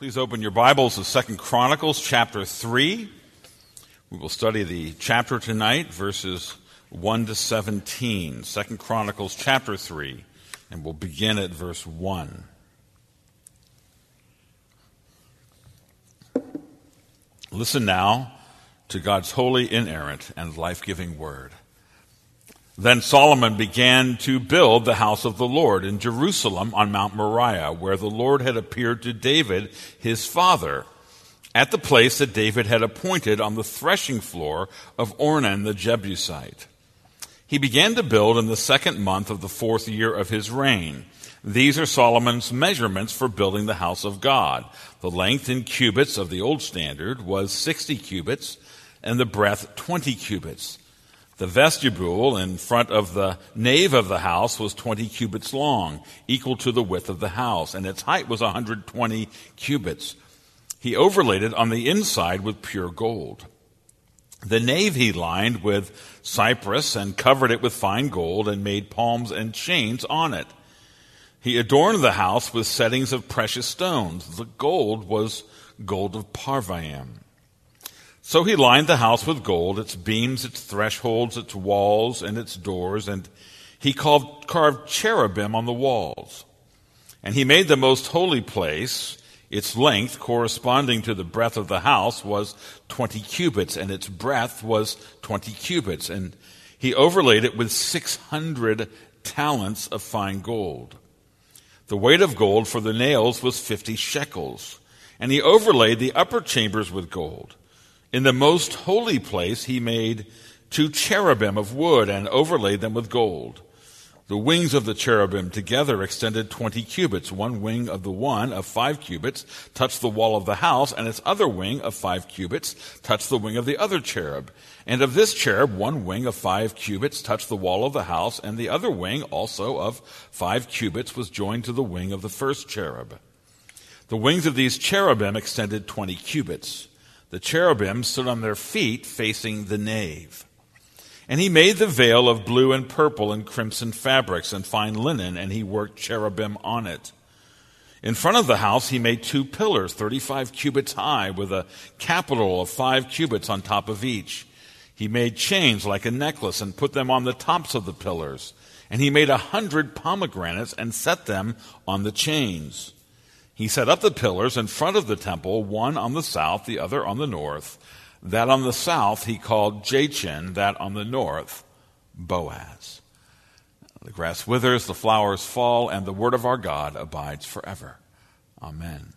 Please open your Bibles to Second Chronicles chapter 3. We will study the chapter tonight, verses 1 to 17. Second Chronicles chapter 3, and we'll begin at verse 1. Listen now to God's holy, inerrant, and life giving word. Then Solomon began to build the house of the Lord in Jerusalem on Mount Moriah, where the Lord had appeared to David, his father, at the place that David had appointed on the threshing floor of Ornan the Jebusite. He began to build in the second month of the fourth year of his reign. These are Solomon's measurements for building the house of God. The length in cubits of the old standard was 60 cubits, and the breadth 20 cubits. The vestibule in front of the nave of the house was 20 cubits long, equal to the width of the house, and its height was 120 cubits. He overlaid it on the inside with pure gold. The nave he lined with cypress and covered it with fine gold and made palms and chains on it. He adorned the house with settings of precious stones. The gold was gold of Parvaim. So he lined the house with gold, its beams, its thresholds, its walls, and its doors, and he carved cherubim on the walls. And he made the most holy place, its length corresponding to the breadth of the house was 20 cubits, and its breadth was 20 cubits. And he overlaid it with 600 talents of fine gold. The weight of gold for the nails was 50 shekels. And he overlaid the upper chambers with gold. In the most holy place, he made two cherubim of wood and overlaid them with gold. The wings of the cherubim together extended 20 cubits. One wing of the one of five cubits touched the wall of the house, and its other wing of five cubits touched the wing of the other cherub. And of this cherub, one wing of five cubits touched the wall of the house, and the other wing, also of five cubits, was joined to the wing of the first cherub. The wings of these cherubim extended 20 cubits. The cherubim stood on their feet facing the nave. And he made the veil of blue and purple and crimson fabrics and fine linen, and he worked cherubim on it. In front of the house, he made two pillars, 35 cubits high, with a capital of five cubits on top of each. He made chains like a necklace and put them on the tops of the pillars. And he made a hundred pomegranates and set them on the chains. He set up the pillars in front of the temple, one on the south, the other on the north. That on the south he called Jachin, that on the north, Boaz. The grass withers, the flowers fall, and the word of our God abides forever. Amen.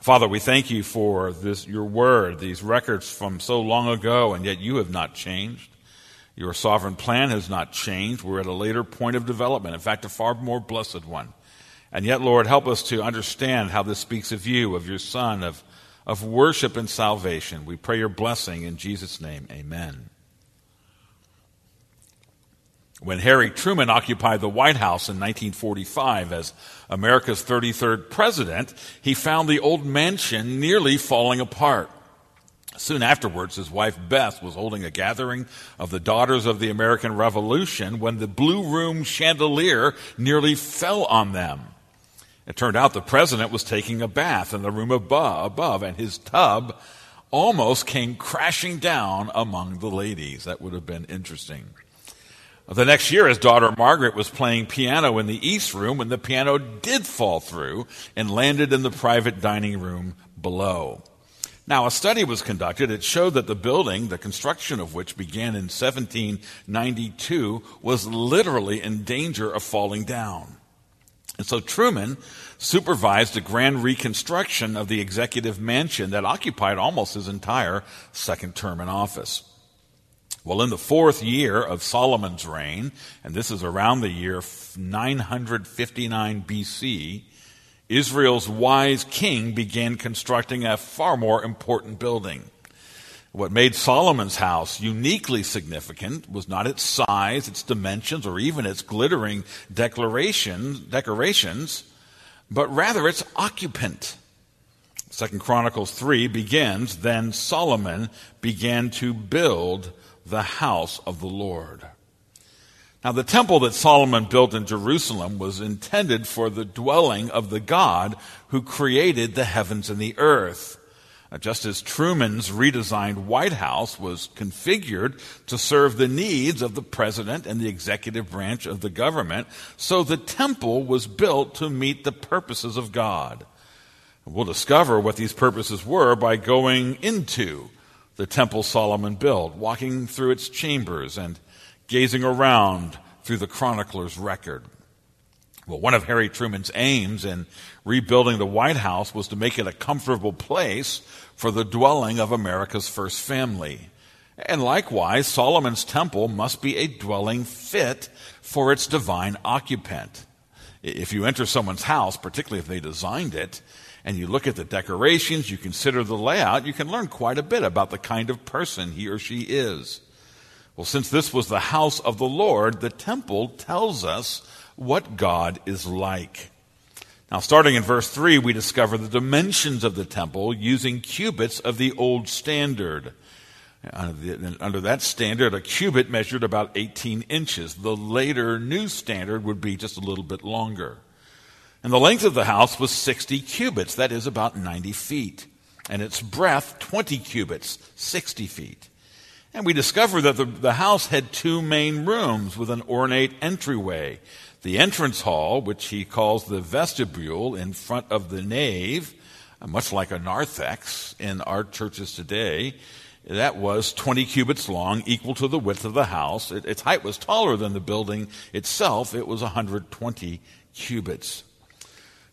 Father, we thank you for this, your word, these records from so long ago, and yet you have not changed. Your sovereign plan has not changed. We're at a later point of development. In fact, a far more blessed one. And yet, Lord, help us to understand how this speaks of you, of your Son, of, of worship and salvation. We pray your blessing in Jesus' name. Amen. When Harry Truman occupied the White House in 1945 as America's 33rd president, he found the old mansion nearly falling apart. Soon afterwards, his wife Bess was holding a gathering of the Daughters of the American Revolution when the Blue Room chandelier nearly fell on them. It turned out the president was taking a bath in the room above, and his tub almost came crashing down among the ladies. That would have been interesting. The next year, his daughter Margaret was playing piano in the East Room when the piano did fall through and landed in the private dining room below. Now, a study was conducted. It showed that the building, the construction of which began in 1792, was literally in danger of falling down. And so Truman supervised a grand reconstruction of the executive mansion that occupied almost his entire second term in office. Well, in the fourth year of Solomon's reign, and this is around the year 959 BC, Israel's wise king began constructing a far more important building. What made Solomon's house uniquely significant was not its size, its dimensions, or even its glittering decorations, but rather its occupant. Second Chronicles 3 begins, Then Solomon began to build the house of the Lord. Now, the temple that Solomon built in Jerusalem was intended for the dwelling of the God who created the heavens and the earth. Uh, just as Truman's redesigned White House was configured to serve the needs of the president and the executive branch of the government, so the temple was built to meet the purposes of God. We'll discover what these purposes were by going into the temple Solomon built, walking through its chambers and gazing around through the chronicler's record. Well, one of Harry Truman's aims in rebuilding the White House was to make it a comfortable place for the dwelling of America's first family. And likewise, Solomon's temple must be a dwelling fit for its divine occupant. If you enter someone's house, particularly if they designed it, and you look at the decorations, you consider the layout, you can learn quite a bit about the kind of person he or she is. Well, since this was the house of the Lord, the temple tells us what God is like. Now, starting in verse 3, we discover the dimensions of the temple using cubits of the old standard. Under that standard, a cubit measured about 18 inches. The later new standard would be just a little bit longer. And the length of the house was 60 cubits, that is about 90 feet. And its breadth, 20 cubits, 60 feet. And we discover that the, the house had two main rooms with an ornate entryway the entrance hall, which he calls the vestibule in front of the nave, uh, much like a narthex in our churches today, that was 20 cubits long, equal to the width of the house. It, its height was taller than the building itself. It was 120 cubits.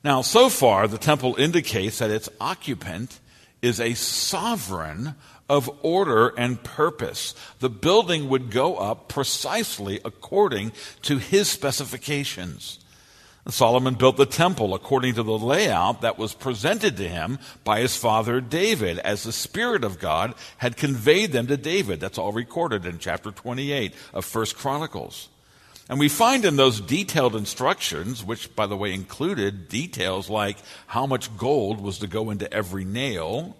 Now, so far, the temple indicates that its occupant is a sovereign of order and purpose. The building would go up precisely according to his specifications. Solomon built the temple according to the layout that was presented to him by his father David, as the Spirit of God had conveyed them to David. That's all recorded in chapter 28 of First Chronicles. And we find in those detailed instructions, which, by the way, included details like how much gold was to go into every nail,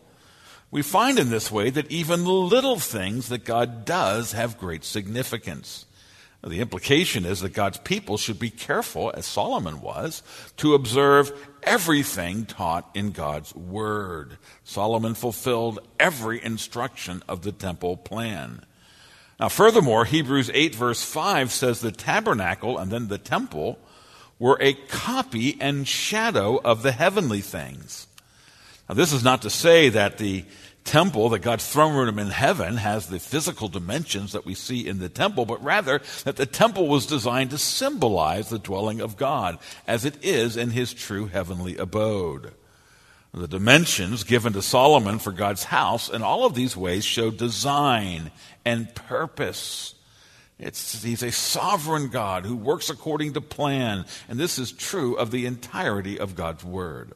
we find in this way that even the little things that God does have great significance. The implication is that God's people should be careful, as Solomon was, to observe everything taught in God's Word. Solomon fulfilled every instruction of the temple plan. Now, furthermore, Hebrews 8, verse 5 says the tabernacle and then the temple were a copy and shadow of the heavenly things. Now, this is not to say that the temple, that God's throne room in heaven has the physical dimensions that we see in the temple, but rather that the temple was designed to symbolize the dwelling of God as it is in his true heavenly abode. The dimensions given to Solomon for God's house in all of these ways show design and purpose. It's, he's a sovereign God who works according to plan, and this is true of the entirety of God's Word.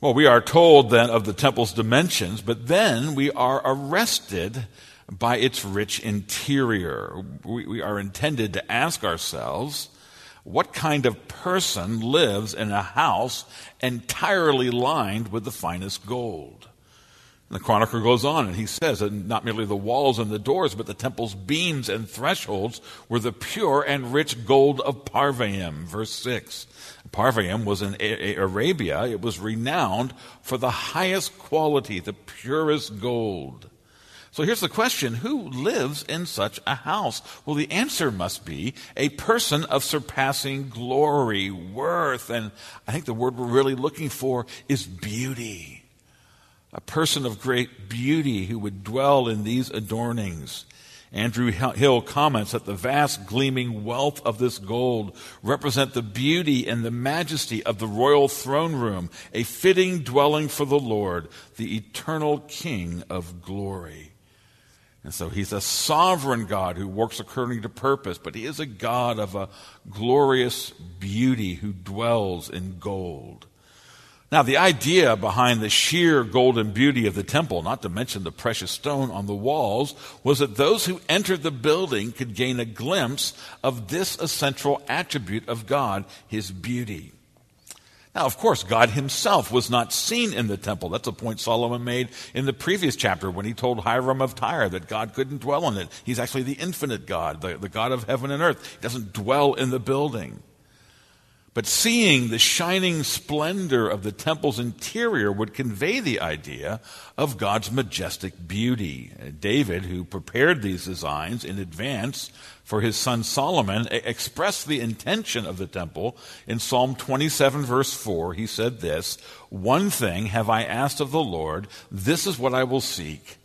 Well, we are told then of the temple's dimensions, but then we are arrested by its rich interior. We, we, are intended to ask ourselves, what kind of person lives in a house entirely lined with the finest gold? And the chronicler goes on and he says that not merely the walls and the doors, but the temple's beams and thresholds were the pure and rich gold of Parvaim. Verse 6. Parvaim was in Arabia. It was renowned for the highest quality, the purest gold. So here's the question Who lives in such a house? Well, the answer must be a person of surpassing glory, worth, and I think the word we're really looking for is beauty. A person of great beauty who would dwell in these adornings. Andrew Hill comments that the vast gleaming wealth of this gold represent the beauty and the majesty of the royal throne room, a fitting dwelling for the Lord, the eternal King of glory. And so he's a sovereign God who works according to purpose, but he is a God of a glorious beauty who dwells in gold. Now, the idea behind the sheer golden beauty of the temple, not to mention the precious stone on the walls, was that those who entered the building could gain a glimpse of this essential attribute of God, his beauty. Now, of course, God himself was not seen in the temple. That's a point Solomon made in the previous chapter when he told Hiram of Tyre that God couldn't dwell in it. He's actually the infinite God, the, the God of heaven and earth. He doesn't dwell in the building. But seeing the shining splendor of the temple's interior would convey the idea of God's majestic beauty. Uh, David, who prepared these designs in advance for his son Solomon, expressed the intention of the temple in Psalm 27, verse 4. He said this One thing have I asked of the Lord, this is what I will seek,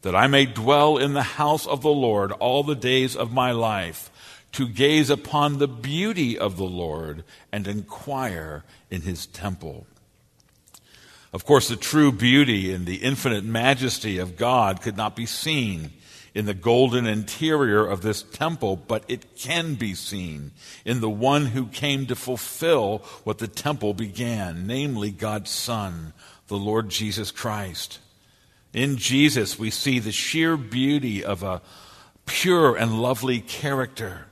that I may dwell in the house of the Lord all the days of my life to gaze upon the beauty of the Lord and inquire in his temple. Of course, the true beauty and the infinite majesty of God could not be seen in the golden interior of this temple, but it can be seen in the one who came to fulfill what the temple began, namely God's Son, the Lord Jesus Christ. In Jesus, we see the sheer beauty of a pure and lovely character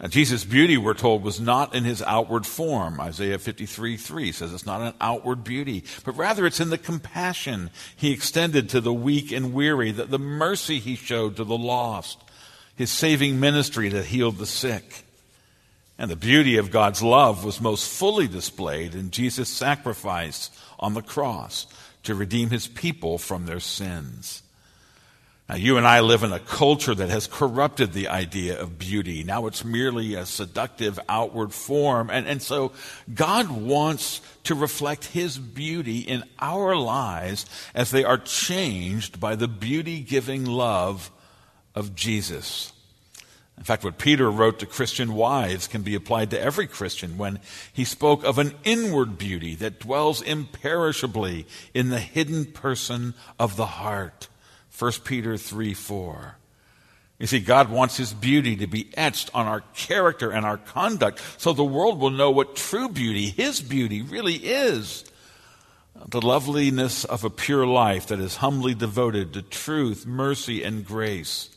now, Jesus' beauty, we're told, was not in his outward form. Isaiah 53 3 says it's not an outward beauty, but rather it's in the compassion he extended to the weak and weary, the, the mercy he showed to the lost, his saving ministry that healed the sick. And the beauty of God's love was most fully displayed in Jesus' sacrifice on the cross to redeem his people from their sins. Now, you and I live in a culture that has corrupted the idea of beauty. Now it's merely a seductive outward form. And, and so God wants to reflect His beauty in our lives as they are changed by the beauty giving love of Jesus. In fact, what Peter wrote to Christian wives can be applied to every Christian when he spoke of an inward beauty that dwells imperishably in the hidden person of the heart. 1 Peter 3 4. You see, God wants His beauty to be etched on our character and our conduct so the world will know what true beauty, His beauty, really is. The loveliness of a pure life that is humbly devoted to truth, mercy, and grace,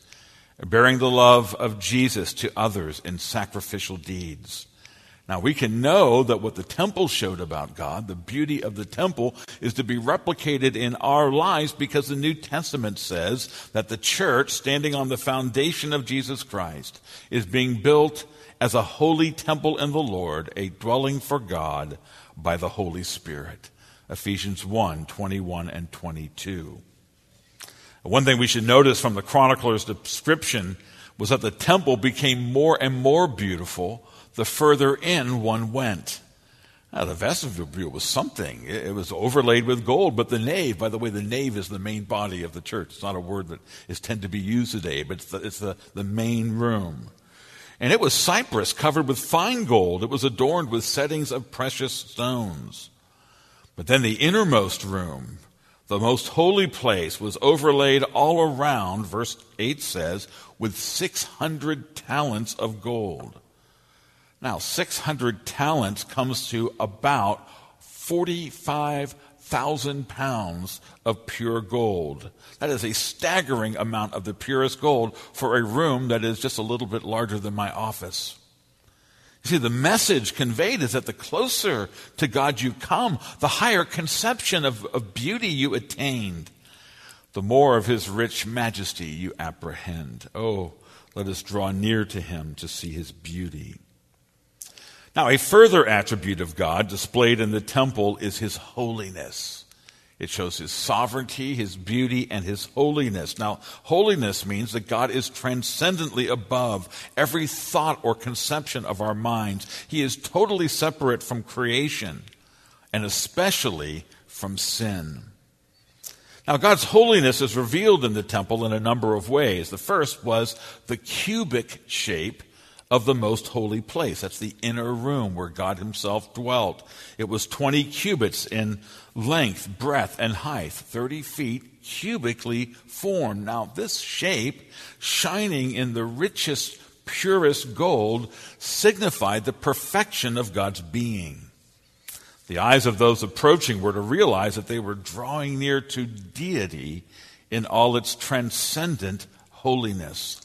bearing the love of Jesus to others in sacrificial deeds. Now, we can know that what the temple showed about God, the beauty of the temple, is to be replicated in our lives because the New Testament says that the church, standing on the foundation of Jesus Christ, is being built as a holy temple in the Lord, a dwelling for God by the Holy Spirit. Ephesians 1 21 and 22. One thing we should notice from the chronicler's description was that the temple became more and more beautiful the further in one went. Now, the vestibule was something. It was overlaid with gold, but the nave, by the way, the nave is the main body of the church. It's not a word that is tend to be used today, but it's the, it's the, the main room. And it was cypress covered with fine gold. It was adorned with settings of precious stones. But then the innermost room, the most holy place, was overlaid all around, verse 8 says, with 600 talents of gold. Now, 600 talents comes to about 45,000 pounds of pure gold. That is a staggering amount of the purest gold for a room that is just a little bit larger than my office. You see, the message conveyed is that the closer to God you come, the higher conception of, of beauty you attained, the more of his rich majesty you apprehend. Oh, let us draw near to him to see his beauty. Now, a further attribute of God displayed in the temple is his holiness. It shows his sovereignty, his beauty, and his holiness. Now, holiness means that God is transcendently above every thought or conception of our minds. He is totally separate from creation, and especially from sin. Now, God's holiness is revealed in the temple in a number of ways. The first was the cubic shape of the most holy place. That's the inner room where God himself dwelt. It was 20 cubits in length, breadth, and height, 30 feet cubically formed. Now, this shape, shining in the richest, purest gold, signified the perfection of God's being. The eyes of those approaching were to realize that they were drawing near to deity in all its transcendent holiness.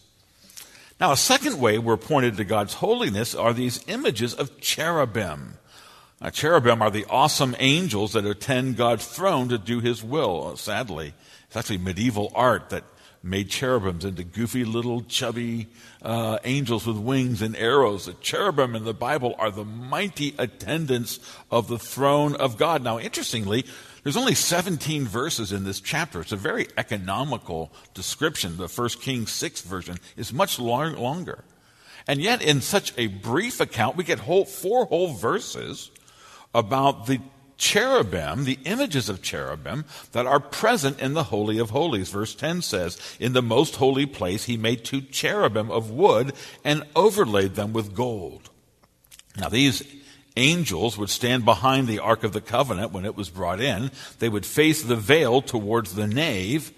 Now, a second way we're pointed to God's holiness are these images of cherubim. Uh, cherubim are the awesome angels that attend God's throne to do his will. Uh, sadly, it's actually medieval art that made cherubims into goofy little chubby uh, angels with wings and arrows. The cherubim in the Bible are the mighty attendants of the throne of God. Now, interestingly, there's only 17 verses in this chapter. It's a very economical description. The First Kings 6 version is much long, longer. And yet, in such a brief account, we get whole, four whole verses about the cherubim, the images of cherubim that are present in the Holy of Holies. Verse 10 says, In the most holy place he made two cherubim of wood and overlaid them with gold. Now these angels would stand behind the Ark of the Covenant when it was brought in. They would face the veil towards the nave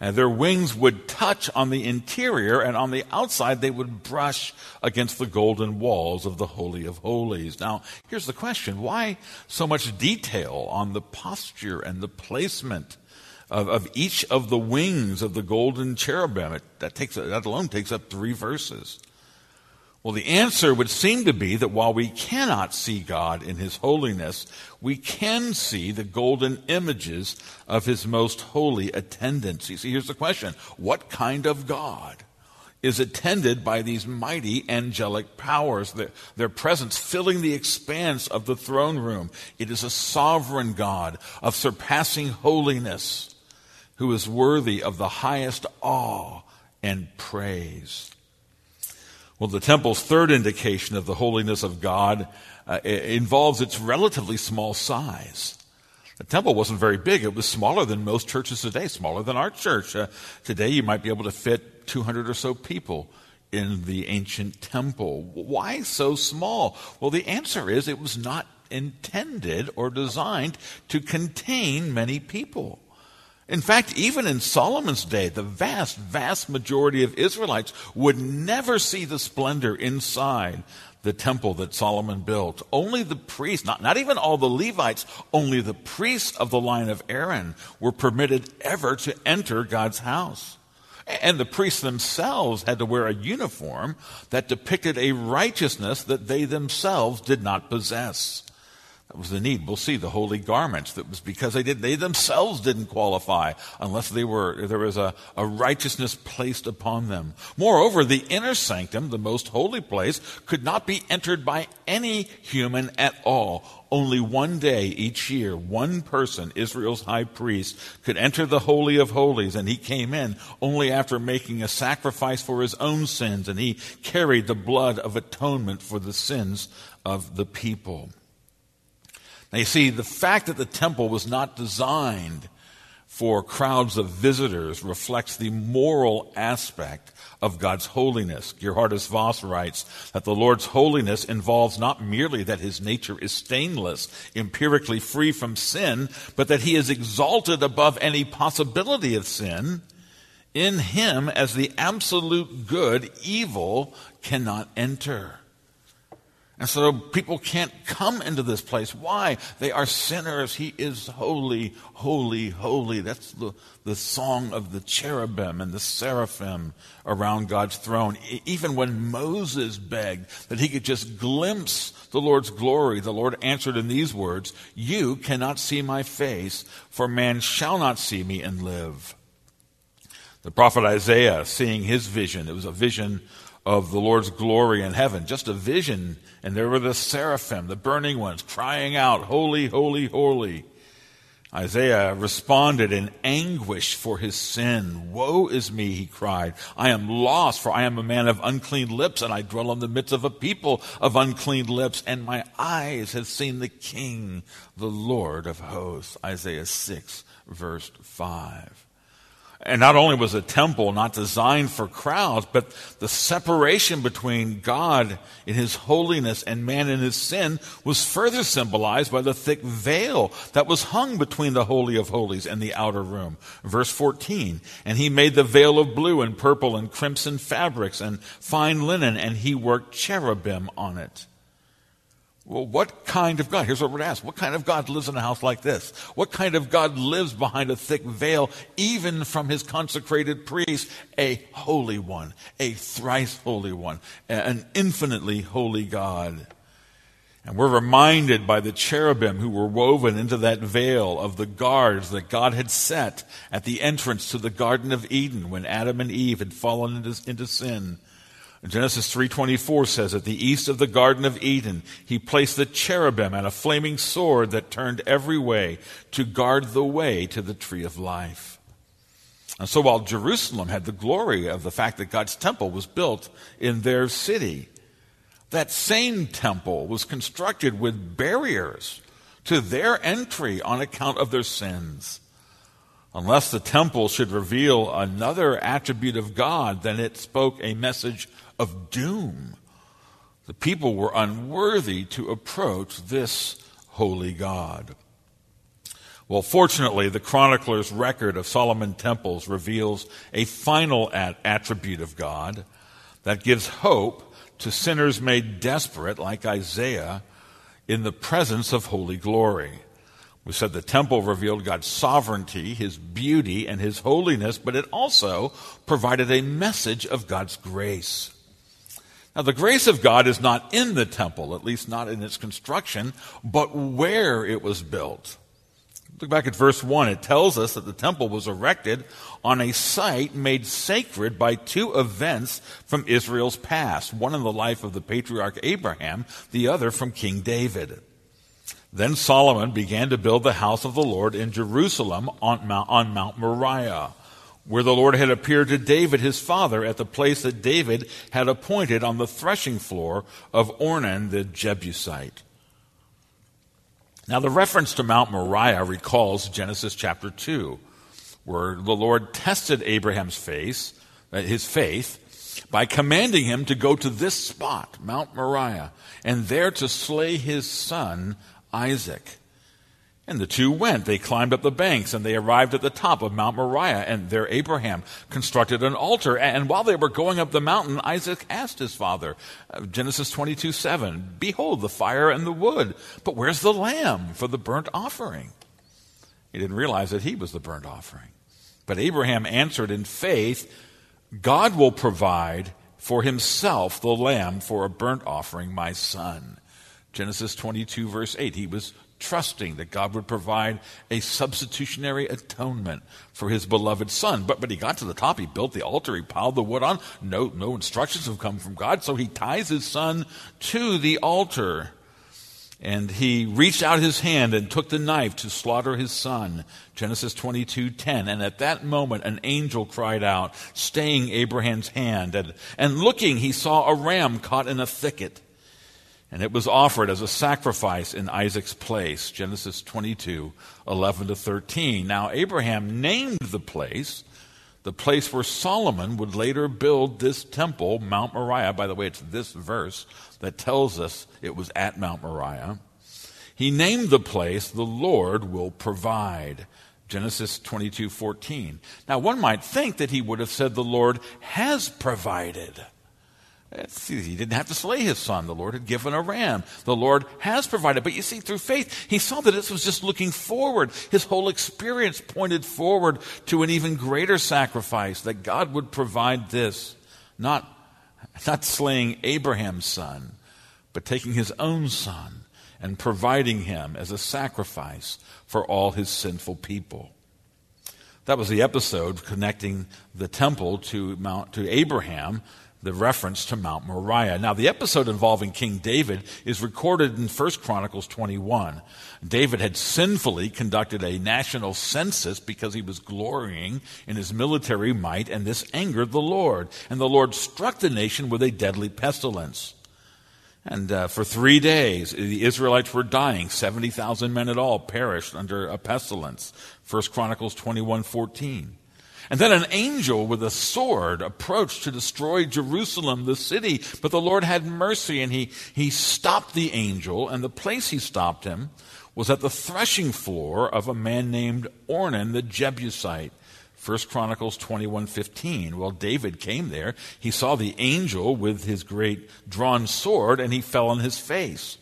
and their wings would touch on the interior, and on the outside, they would brush against the golden walls of the Holy of Holies. Now, here's the question why so much detail on the posture and the placement? Of, of each of the wings of the golden cherubim. It, that, takes, that alone takes up three verses. Well, the answer would seem to be that while we cannot see God in His holiness, we can see the golden images of His most holy attendants. You see, here's the question What kind of God is attended by these mighty angelic powers, their, their presence filling the expanse of the throne room? It is a sovereign God of surpassing holiness who is worthy of the highest awe and praise. Well, the temple's third indication of the holiness of God uh, involves its relatively small size. The temple wasn't very big. It was smaller than most churches today, smaller than our church. Uh, today, you might be able to fit 200 or so people in the ancient temple. Why so small? Well, the answer is it was not intended or designed to contain many people. In fact, even in Solomon's day, the vast, vast majority of Israelites would never see the splendor inside the temple that Solomon built. Only the priests, not, not even all the Levites, only the priests of the line of Aaron were permitted ever to enter God's house. And the priests themselves had to wear a uniform that depicted a righteousness that they themselves did not possess. Was the need. We'll see the holy garments. That was because they did they themselves didn't qualify unless they were there was a, a righteousness placed upon them. Moreover, the inner sanctum, the most holy place, could not be entered by any human at all. Only one day each year, one person, Israel's high priest, could enter the Holy of Holies, and he came in only after making a sacrifice for his own sins, and he carried the blood of atonement for the sins of the people. Now, you see, the fact that the temple was not designed for crowds of visitors reflects the moral aspect of God's holiness. Gerhardus Vos writes that the Lord's holiness involves not merely that his nature is stainless, empirically free from sin, but that he is exalted above any possibility of sin. In him, as the absolute good, evil cannot enter. And so people can't come into this place. Why? They are sinners. He is holy, holy, holy. That's the, the song of the cherubim and the seraphim around God's throne. Even when Moses begged that he could just glimpse the Lord's glory, the Lord answered in these words, You cannot see my face, for man shall not see me and live. The prophet Isaiah, seeing his vision, it was a vision of the Lord's glory in heaven, just a vision. And there were the seraphim, the burning ones, crying out, Holy, holy, holy. Isaiah responded in anguish for his sin. Woe is me, he cried. I am lost, for I am a man of unclean lips, and I dwell in the midst of a people of unclean lips, and my eyes have seen the King, the Lord of hosts. Isaiah 6, verse 5. And not only was a temple not designed for crowds, but the separation between God in his holiness and man in his sin was further symbolized by the thick veil that was hung between the Holy of Holies and the outer room. Verse 14, and he made the veil of blue and purple and crimson fabrics and fine linen, and he worked cherubim on it. Well, what kind of God? Here's what we're asked. What kind of God lives in a house like this? What kind of God lives behind a thick veil, even from his consecrated priest? A holy one, a thrice holy one, an infinitely holy God. And we're reminded by the cherubim who were woven into that veil of the guards that God had set at the entrance to the Garden of Eden when Adam and Eve had fallen into, into sin. Genesis 3:24 says at the east of the garden of Eden he placed the cherubim and a flaming sword that turned every way to guard the way to the tree of life. And so while Jerusalem had the glory of the fact that God's temple was built in their city, that same temple was constructed with barriers to their entry on account of their sins. Unless the temple should reveal another attribute of God, then it spoke a message of doom. The people were unworthy to approach this holy God. Well, fortunately, the chronicler's record of Solomon temples reveals a final attribute of God that gives hope to sinners made desperate, like Isaiah, in the presence of holy glory. We said the temple revealed God's sovereignty, his beauty, and his holiness, but it also provided a message of God's grace. Now, the grace of God is not in the temple, at least not in its construction, but where it was built. Look back at verse 1. It tells us that the temple was erected on a site made sacred by two events from Israel's past, one in the life of the patriarch Abraham, the other from King David. Then Solomon began to build the house of the Lord in Jerusalem on Mount, on Mount Moriah, where the Lord had appeared to David his father at the place that David had appointed on the threshing floor of Ornan the Jebusite. Now, the reference to Mount Moriah recalls Genesis chapter 2, where the Lord tested Abraham's face, uh, his faith, by commanding him to go to this spot, Mount Moriah, and there to slay his son, Isaac. And the two went. They climbed up the banks and they arrived at the top of Mount Moriah. And there Abraham constructed an altar. And while they were going up the mountain, Isaac asked his father, uh, Genesis 22 7, Behold the fire and the wood, but where's the lamb for the burnt offering? He didn't realize that he was the burnt offering. But Abraham answered in faith, God will provide for himself the lamb for a burnt offering, my son. Genesis 22, verse 8. He was trusting that God would provide a substitutionary atonement for his beloved son. But, but he got to the top, he built the altar, he piled the wood on. No, no instructions have come from God, so he ties his son to the altar. And he reached out his hand and took the knife to slaughter his son. Genesis 22:10. And at that moment an angel cried out, staying Abraham's hand. And, and looking, he saw a ram caught in a thicket and it was offered as a sacrifice in Isaac's place. Genesis 22, 11 to 13. Now, Abraham named the place, the place where Solomon would later build this temple, Mount Moriah. By the way, it's this verse that tells us it was at Mount Moriah. He named the place, the Lord will provide. Genesis 22, 14. Now, one might think that he would have said, the Lord has provided. Uh, he didn't have to slay his son. The Lord had given a ram. The Lord has provided. But you see, through faith, he saw that this was just looking forward. His whole experience pointed forward to an even greater sacrifice, that God would provide this. Not, not slaying Abraham's son, but taking his own son and providing him as a sacrifice for all his sinful people. That was the episode connecting the temple to Mount, to Abraham the reference to Mount Moriah. Now, the episode involving King David is recorded in 1 Chronicles 21. David had sinfully conducted a national census because he was glorying in his military might, and this angered the Lord. And the Lord struck the nation with a deadly pestilence. And uh, for three days, the Israelites were dying. 70,000 men at all perished under a pestilence. 1 Chronicles 21 14. And then an angel with a sword approached to destroy Jerusalem, the city. But the Lord had mercy and he, he stopped the angel. And the place he stopped him was at the threshing floor of a man named Ornan the Jebusite. 1 Chronicles 21:15. Well, David came there. He saw the angel with his great drawn sword and he fell on his face.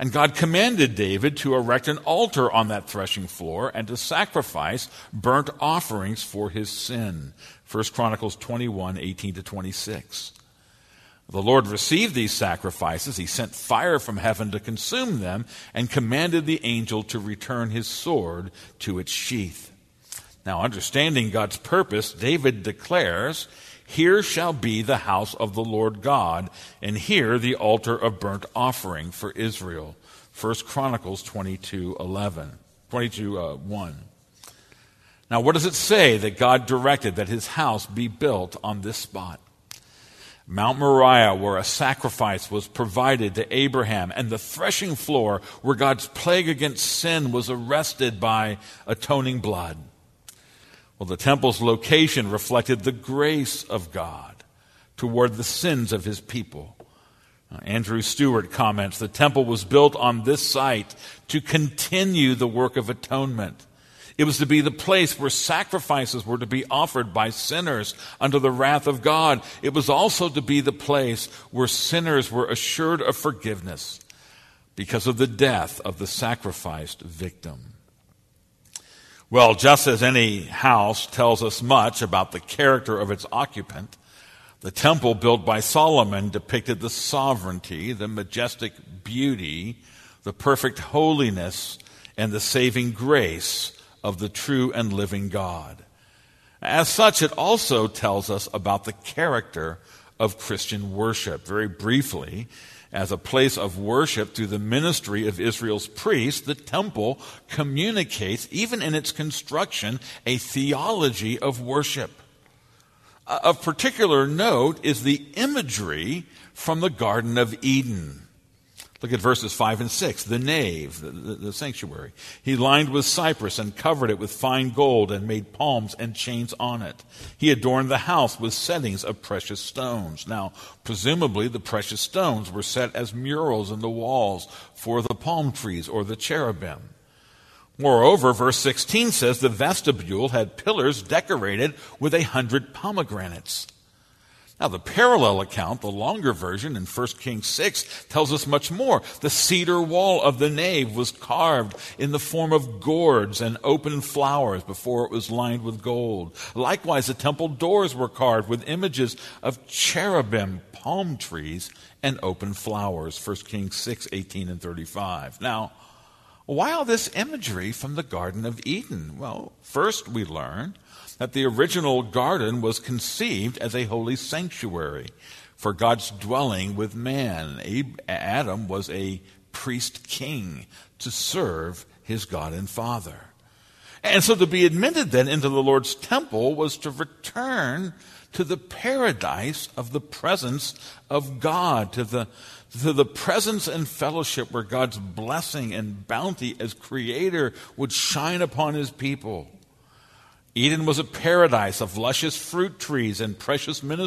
And God commanded David to erect an altar on that threshing floor and to sacrifice burnt offerings for his sin. 1 Chronicles 21, 18 to 26. The Lord received these sacrifices. He sent fire from heaven to consume them and commanded the angel to return his sword to its sheath. Now, understanding God's purpose, David declares, Here shall be the house of the Lord God, and here the altar of burnt offering for Israel. 1 Chronicles 22 11, 22 uh, 1. Now, what does it say that God directed that his house be built on this spot? Mount Moriah, where a sacrifice was provided to Abraham, and the threshing floor where God's plague against sin was arrested by atoning blood. Well, the temple's location reflected the grace of God toward the sins of his people. Andrew Stewart comments the temple was built on this site to continue the work of atonement it was to be the place where sacrifices were to be offered by sinners under the wrath of God. It was also to be the place where sinners were assured of forgiveness because of the death of the sacrificed victim. Well, just as any house tells us much about the character of its occupant, the temple built by Solomon depicted the sovereignty, the majestic beauty, the perfect holiness, and the saving grace of the true and living God. As such, it also tells us about the character of Christian worship. Very briefly, as a place of worship through the ministry of Israel's priests, the temple communicates, even in its construction, a theology of worship. Of particular note is the imagery from the Garden of Eden. Look at verses 5 and 6. The nave, the, the, the, sanctuary. He lined with cypress and covered it with fine gold and made palms and chains on it. He adorned the house with settings of precious stones. Now, presumably the precious stones were set as murals in the walls for the palm trees or the cherubim. Moreover, verse 16 says the vestibule had pillars decorated with a hundred pomegranates. Now, the parallel account, the longer version in 1 Kings 6, tells us much more. The cedar wall of the nave was carved in the form of gourds and open flowers before it was lined with gold. Likewise, the temple doors were carved with images of cherubim, palm trees, and open flowers. 1 Kings 6, 18 and 35. Now, why all this imagery from the Garden of Eden? Well, first we learn that the original garden was conceived as a holy sanctuary for God's dwelling with man. Adam was a priest king to serve his God and Father. And so to be admitted then into the Lord's temple was to return to the paradise of the presence of God, to the, to the presence and fellowship where God's blessing and bounty as creator would shine upon his people. Eden was a paradise of luscious fruit trees and precious min,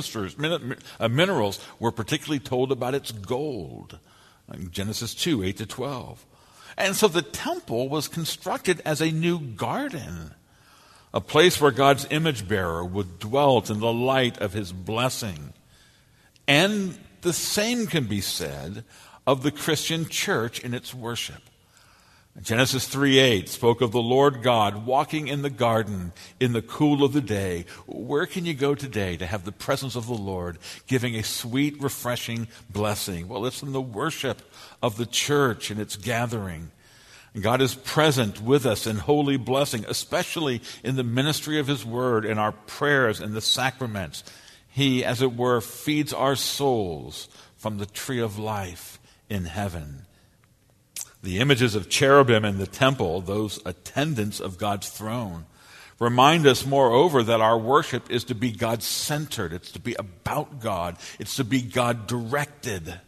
uh, minerals. We're particularly told about its gold. Genesis 2, 8 to 12. And so the temple was constructed as a new garden, a place where God's image bearer would dwell in the light of his blessing. And the same can be said of the Christian church in its worship. Genesis 3 8 spoke of the Lord God walking in the garden in the cool of the day. Where can you go today to have the presence of the Lord giving a sweet, refreshing blessing? Well, it's in the worship of the church and its gathering. God is present with us in holy blessing, especially in the ministry of His Word, in our prayers and the sacraments. He, as it were, feeds our souls from the tree of life in heaven. The images of cherubim in the temple, those attendants of God's throne, remind us, moreover, that our worship is to be God centered. It's to be about God. It's to be God directed.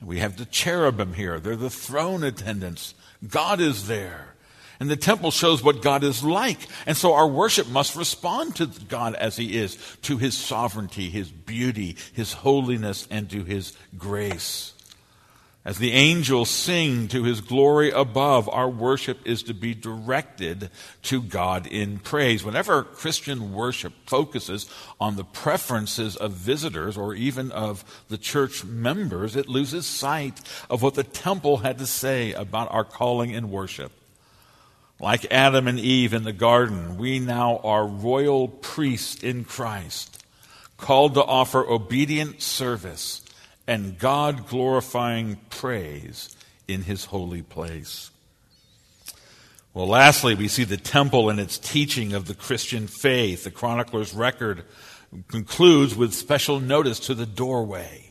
We have the cherubim here. They're the throne attendants. God is there. And the temple shows what God is like. And so our worship must respond to God as He is, to His sovereignty, His beauty, His holiness, and to His grace. As the angels sing to his glory above, our worship is to be directed to God in praise. Whenever Christian worship focuses on the preferences of visitors or even of the church members, it loses sight of what the temple had to say about our calling in worship. Like Adam and Eve in the garden, we now are royal priests in Christ, called to offer obedient service and God glorifying praise in his holy place. Well, lastly, we see the temple and its teaching of the Christian faith. The chronicler's record concludes with special notice to the doorway.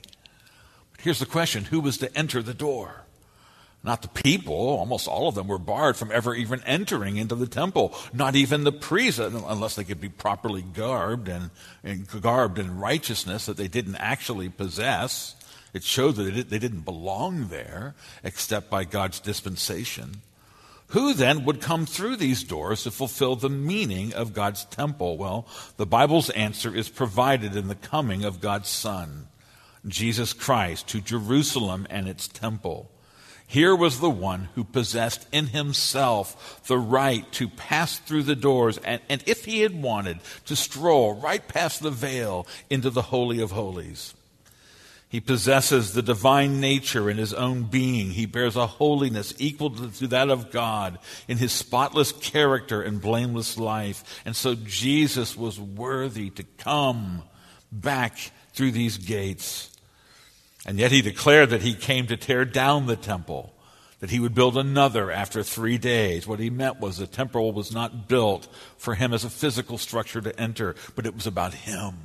But here's the question who was to enter the door? Not the people. Almost all of them were barred from ever even entering into the temple. Not even the priests, unless they could be properly garbed and, and garbed in righteousness that they didn't actually possess. It showed that they didn't belong there except by God's dispensation. Who then would come through these doors to fulfill the meaning of God's temple? Well, the Bible's answer is provided in the coming of God's Son, Jesus Christ, to Jerusalem and its temple. Here was the one who possessed in himself the right to pass through the doors and, and, if he had wanted, to stroll right past the veil into the Holy of Holies. He possesses the divine nature in his own being. He bears a holiness equal to that of God in his spotless character and blameless life. And so Jesus was worthy to come back through these gates. And yet he declared that he came to tear down the temple, that he would build another after three days. What he meant was the temple was not built for him as a physical structure to enter, but it was about him.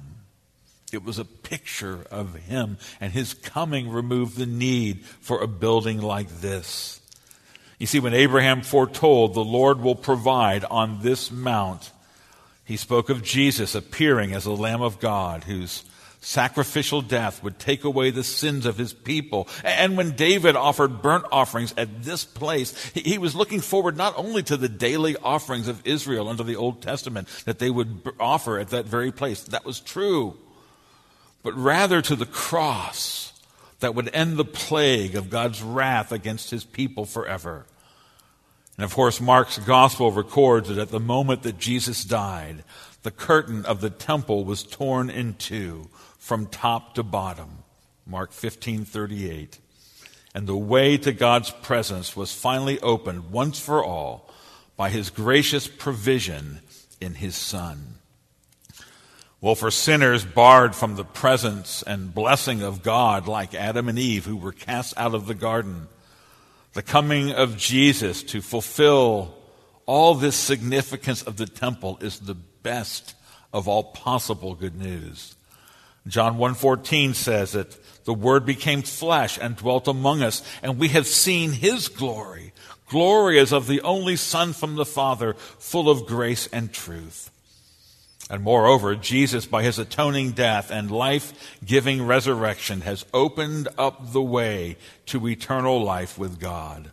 It was a picture of him, and his coming removed the need for a building like this. You see, when Abraham foretold the Lord will provide on this mount, he spoke of Jesus appearing as the Lamb of God whose sacrificial death would take away the sins of his people. And when David offered burnt offerings at this place, he was looking forward not only to the daily offerings of Israel under the Old Testament that they would offer at that very place. That was true. But rather to the cross that would end the plague of God's wrath against his people forever. And of course, Mark's gospel records that at the moment that Jesus died, the curtain of the temple was torn in two from top to bottom. Mark 15:38. And the way to God's presence was finally opened once for all by his gracious provision in his son. Well, for sinners barred from the presence and blessing of God, like Adam and Eve, who were cast out of the garden, the coming of Jesus to fulfill all this significance of the temple is the best of all possible good news. John 1:14 says it, the word became flesh and dwelt among us and we have seen his glory. Glory as of the only son from the father, full of grace and truth. And moreover, Jesus, by his atoning death and life giving resurrection, has opened up the way to eternal life with God.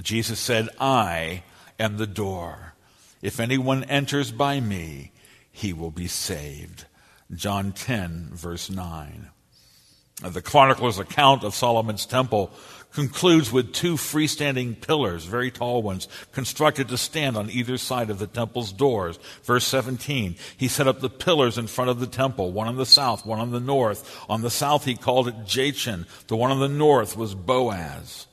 Jesus said, I am the door. If anyone enters by me, he will be saved. John 10, verse 9. The chronicler's account of Solomon's temple concludes with two freestanding pillars, very tall ones, constructed to stand on either side of the temple's doors. Verse 17, he set up the pillars in front of the temple, one on the south, one on the north. On the south, he called it Jachin. The one on the north was Boaz.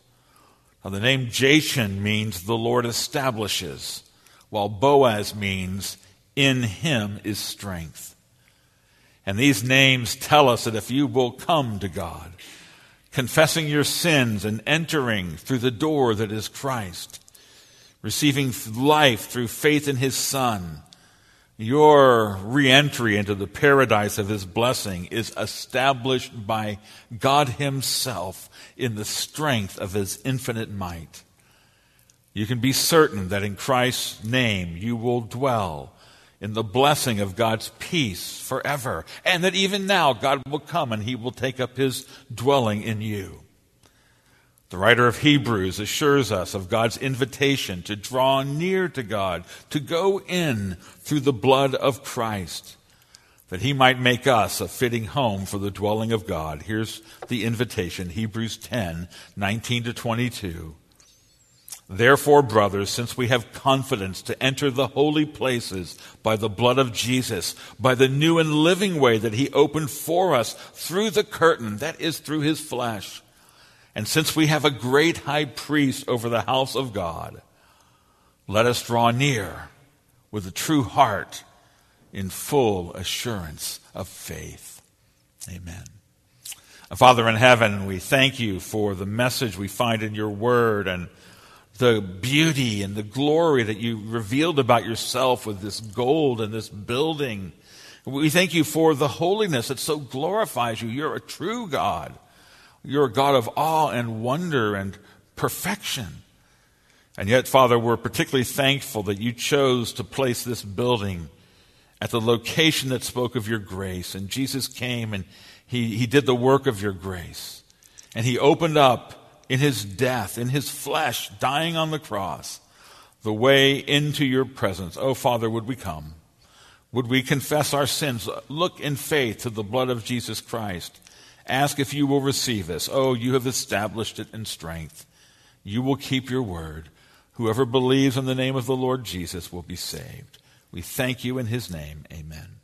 Now, the name Jachin means the Lord establishes, while Boaz means in him is strength. And these names tell us that if you will come to God, confessing your sins and entering through the door that is Christ, receiving life through faith in His Son, your reentry into the paradise of His blessing is established by God Himself in the strength of His infinite might. You can be certain that in Christ's name you will dwell in the blessing of God's peace forever. And that even now God will come and he will take up his dwelling in you. The writer of Hebrews assures us of God's invitation to draw near to God, to go in through the blood of Christ, that he might make us a fitting home for the dwelling of God. Here's the invitation, Hebrews 10, 19 to 22. Therefore, brothers, since we have confidence to enter the holy places by the blood of Jesus, by the new and living way that he opened for us through the curtain, that is through his flesh, and since we have a great high priest over the house of God, let us draw near with a true heart in full assurance of faith. Amen. Father in heaven, we thank you for the message we find in your word and the beauty and the glory that you revealed about yourself with this gold and this building. We thank you for the holiness that so glorifies you. You're a true God. You're a God of awe and wonder and perfection. And yet, Father, we're particularly thankful that you chose to place this building at the location that spoke of your grace. And Jesus came and he, he did the work of your grace. And he opened up in his death, in his flesh, dying on the cross, the way into your presence. Oh, Father, would we come? Would we confess our sins? Look in faith to the blood of Jesus Christ. Ask if you will receive this. Oh, you have established it in strength. You will keep your word. Whoever believes in the name of the Lord Jesus will be saved. We thank you in his name. Amen.